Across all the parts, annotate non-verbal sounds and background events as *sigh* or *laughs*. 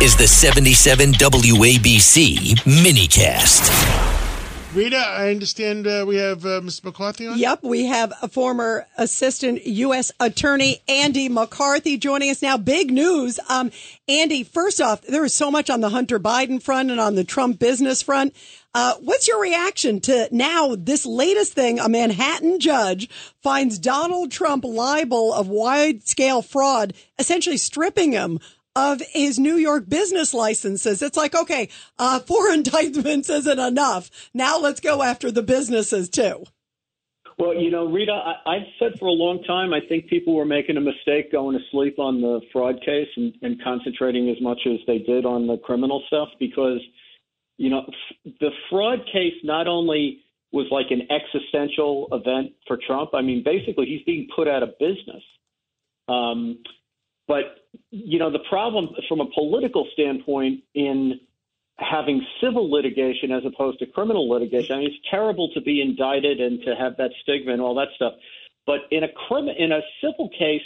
is the 77 WABC minicast. Rita, I understand uh, we have uh, Mr. McCarthy on. Yep, we have a former assistant U.S. Attorney Andy McCarthy joining us now. Big news, um, Andy. First off, there is so much on the Hunter Biden front and on the Trump business front. Uh, what's your reaction to now this latest thing? A Manhattan judge finds Donald Trump liable of wide scale fraud, essentially stripping him of his New York business licenses. It's like, okay, uh, four *laughs* indictments isn't enough. Now let's go after the businesses too. Well, you know, Rita, I, I've said for a long time, I think people were making a mistake going to sleep on the fraud case and, and concentrating as much as they did on the criminal stuff because, you know, f- the fraud case not only was like an existential event for Trump. I mean, basically, he's being put out of business. Um, but you know, the problem from a political standpoint in having civil litigation as opposed to criminal litigation. I mean, it's terrible to be indicted and to have that stigma and all that stuff. But in a crim- in a civil case,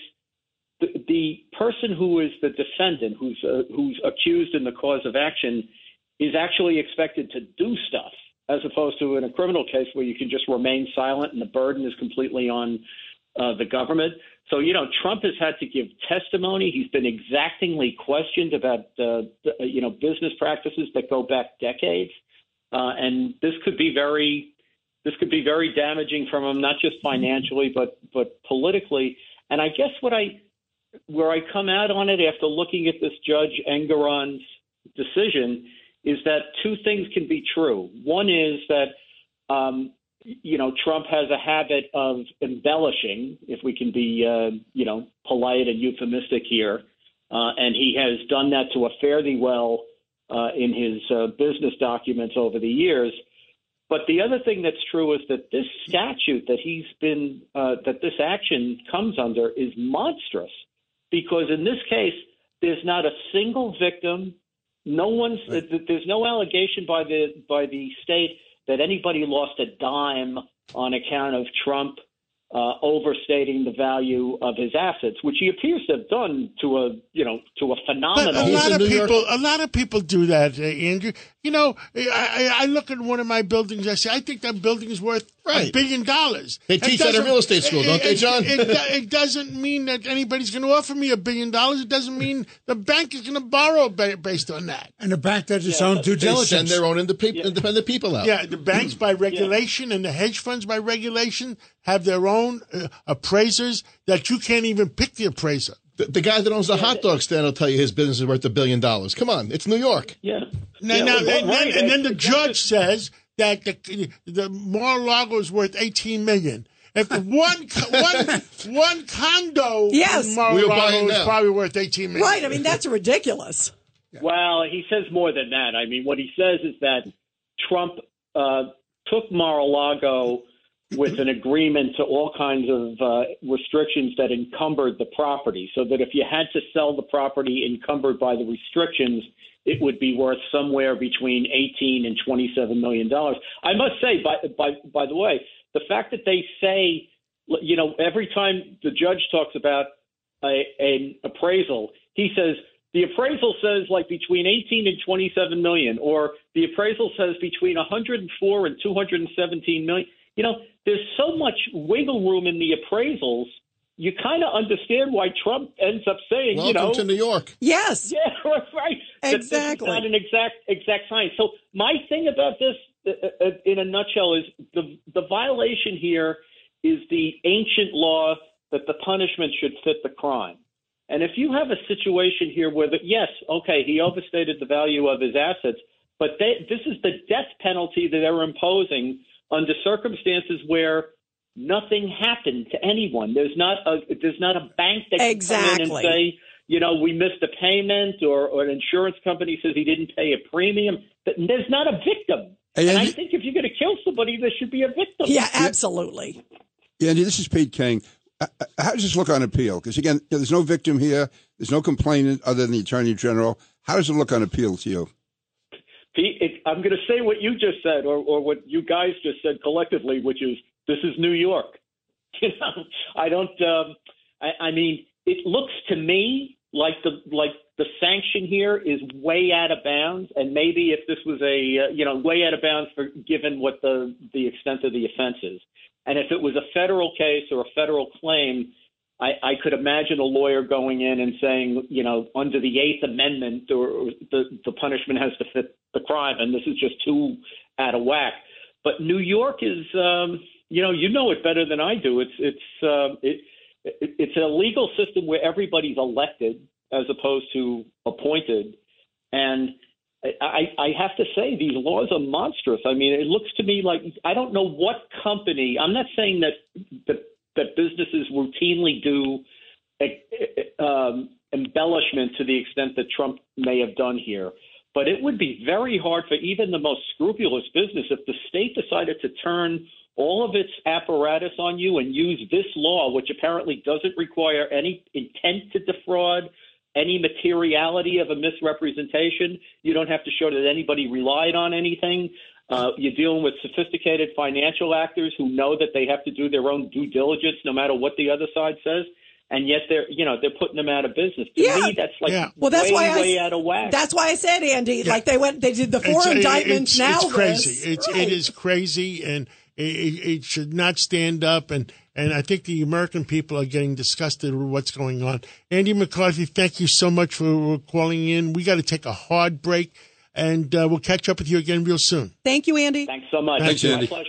the, the person who is the defendant, who's uh, who's accused in the cause of action, is actually expected to do stuff, as opposed to in a criminal case where you can just remain silent and the burden is completely on uh, the government. So, you know, Trump has had to give testimony. He's been exactingly questioned about, uh, you know, business practices that go back decades. Uh, and this could be very, this could be very damaging from him, not just financially, but but politically. And I guess what I, where I come out on it after looking at this Judge Engoron's decision, is that two things can be true. One is that um, you know, Trump has a habit of embellishing, if we can be, uh, you know, polite and euphemistic here, uh, and he has done that to a fairly well uh, in his uh, business documents over the years. But the other thing that's true is that this statute that he's been, uh, that this action comes under is monstrous, because in this case, there's not a single victim. No one's, right. there's no allegation by the by the state that anybody lost a dime on account of Trump uh, overstating the value of his assets, which he appears to have done to a you know to a phenomenal. But a lot of people, a lot of people do that, uh, Andrew. You know, I, I look at one of my buildings. I say, I think that building is worth right. a billion dollars. They teach that in real estate school, don't it, they, John? It, it, it, doesn't mean that anybody's going to offer me a billion dollars. It doesn't mean the bank is going to borrow based on that. And the bank does its yeah, own due diligence. They send their own independent, yeah. independent people out. Yeah, the banks by regulation yeah. and the hedge funds by regulation have their own uh, appraisers that you can't even pick the appraiser. The, the guy that owns the hot dog stand will tell you his business is worth a billion dollars. Come on, it's New York. Yeah. Now, yeah, now, well, and, right. then, and then the judge says that the, the Mar-a-Lago is worth 18 million. If *laughs* one one one condo yes. in Mar-a-Lago is probably worth 18 million. Right. I mean, that's ridiculous. Well, he says more than that. I mean, what he says is that Trump uh, took Mar-a-Lago with an agreement to all kinds of uh, restrictions that encumbered the property, so that if you had to sell the property encumbered by the restrictions, it would be worth somewhere between 18 and 27 million dollars. I must say, by by by the way, the fact that they say, you know, every time the judge talks about a, an appraisal, he says the appraisal says like between 18 and 27 million, or the appraisal says between 104 and 217 million. You know, there's so much wiggle room in the appraisals. You kind of understand why Trump ends up saying, Welcome you know, to New York. Yes. *laughs* Yeah, right. Exactly. not an exact exact science. So my thing about this, uh, uh, in a nutshell, is the the violation here is the ancient law that the punishment should fit the crime. And if you have a situation here where, the, yes, okay, he overstated the value of his assets, but they, this is the death penalty that they're imposing under circumstances where nothing happened to anyone. There's not a there's not a bank that can exactly. come in and say, you know, we missed a payment, or, or an insurance company says he didn't pay a premium. There's not a victim. And, and I think if you're going to kill somebody, there should be a victim. Yeah, absolutely. Yeah, Andy, this is Pete King. Uh, uh, how does this look on appeal? Because again, there's no victim here. There's no complainant other than the attorney general. How does it look on appeal to you? Pete, it, I'm going to say what you just said, or, or what you guys just said collectively, which is this is New York. *laughs* You know, I don't. Um, I, I mean, it looks to me like the like the sanction here is way out of bounds, and maybe if this was a uh, you know way out of bounds for given what the the extent of the offense is, and if it was a federal case or a federal claim, I, I could imagine a lawyer going in and saying, you know, under the Eighth Amendment, or, the the punishment has to fit the crime, and this is just too out of whack. But New York is, um, you know, you know it better than I do. It's it's uh, it, it it's a legal system where everybody's elected as opposed to appointed, and I, I have to say these laws are monstrous. I mean, it looks to me like I don't know what company. I'm not saying that that, that businesses routinely do um, embellishment to the extent that Trump may have done here. But it would be very hard for even the most scrupulous business if the state decided to turn all of its apparatus on you and use this law, which apparently doesn't require any intent to defraud, any materiality of a misrepresentation. You don't have to show that anybody relied on anything. Uh, you're dealing with sophisticated financial actors who know that they have to do their own due diligence no matter what the other side says and yet they're you know they're putting them out of business. To Yeah. me, that's like Yeah. Well, that's way, why I, way out of whack. That's why I said, Andy, like they went, they did the four It's- indictments it's, now. It's crazy. this. It's Right. it is crazy, and it, it, it should not stand up. And and I think the American people are getting disgusted with what's going on. Andy McCarthy, thank you so much for calling in. We got to take a hard break, and uh, we'll catch up with you again real soon. Thank you, Andy. Thanks so much. Thanks, My Andy. pleasure.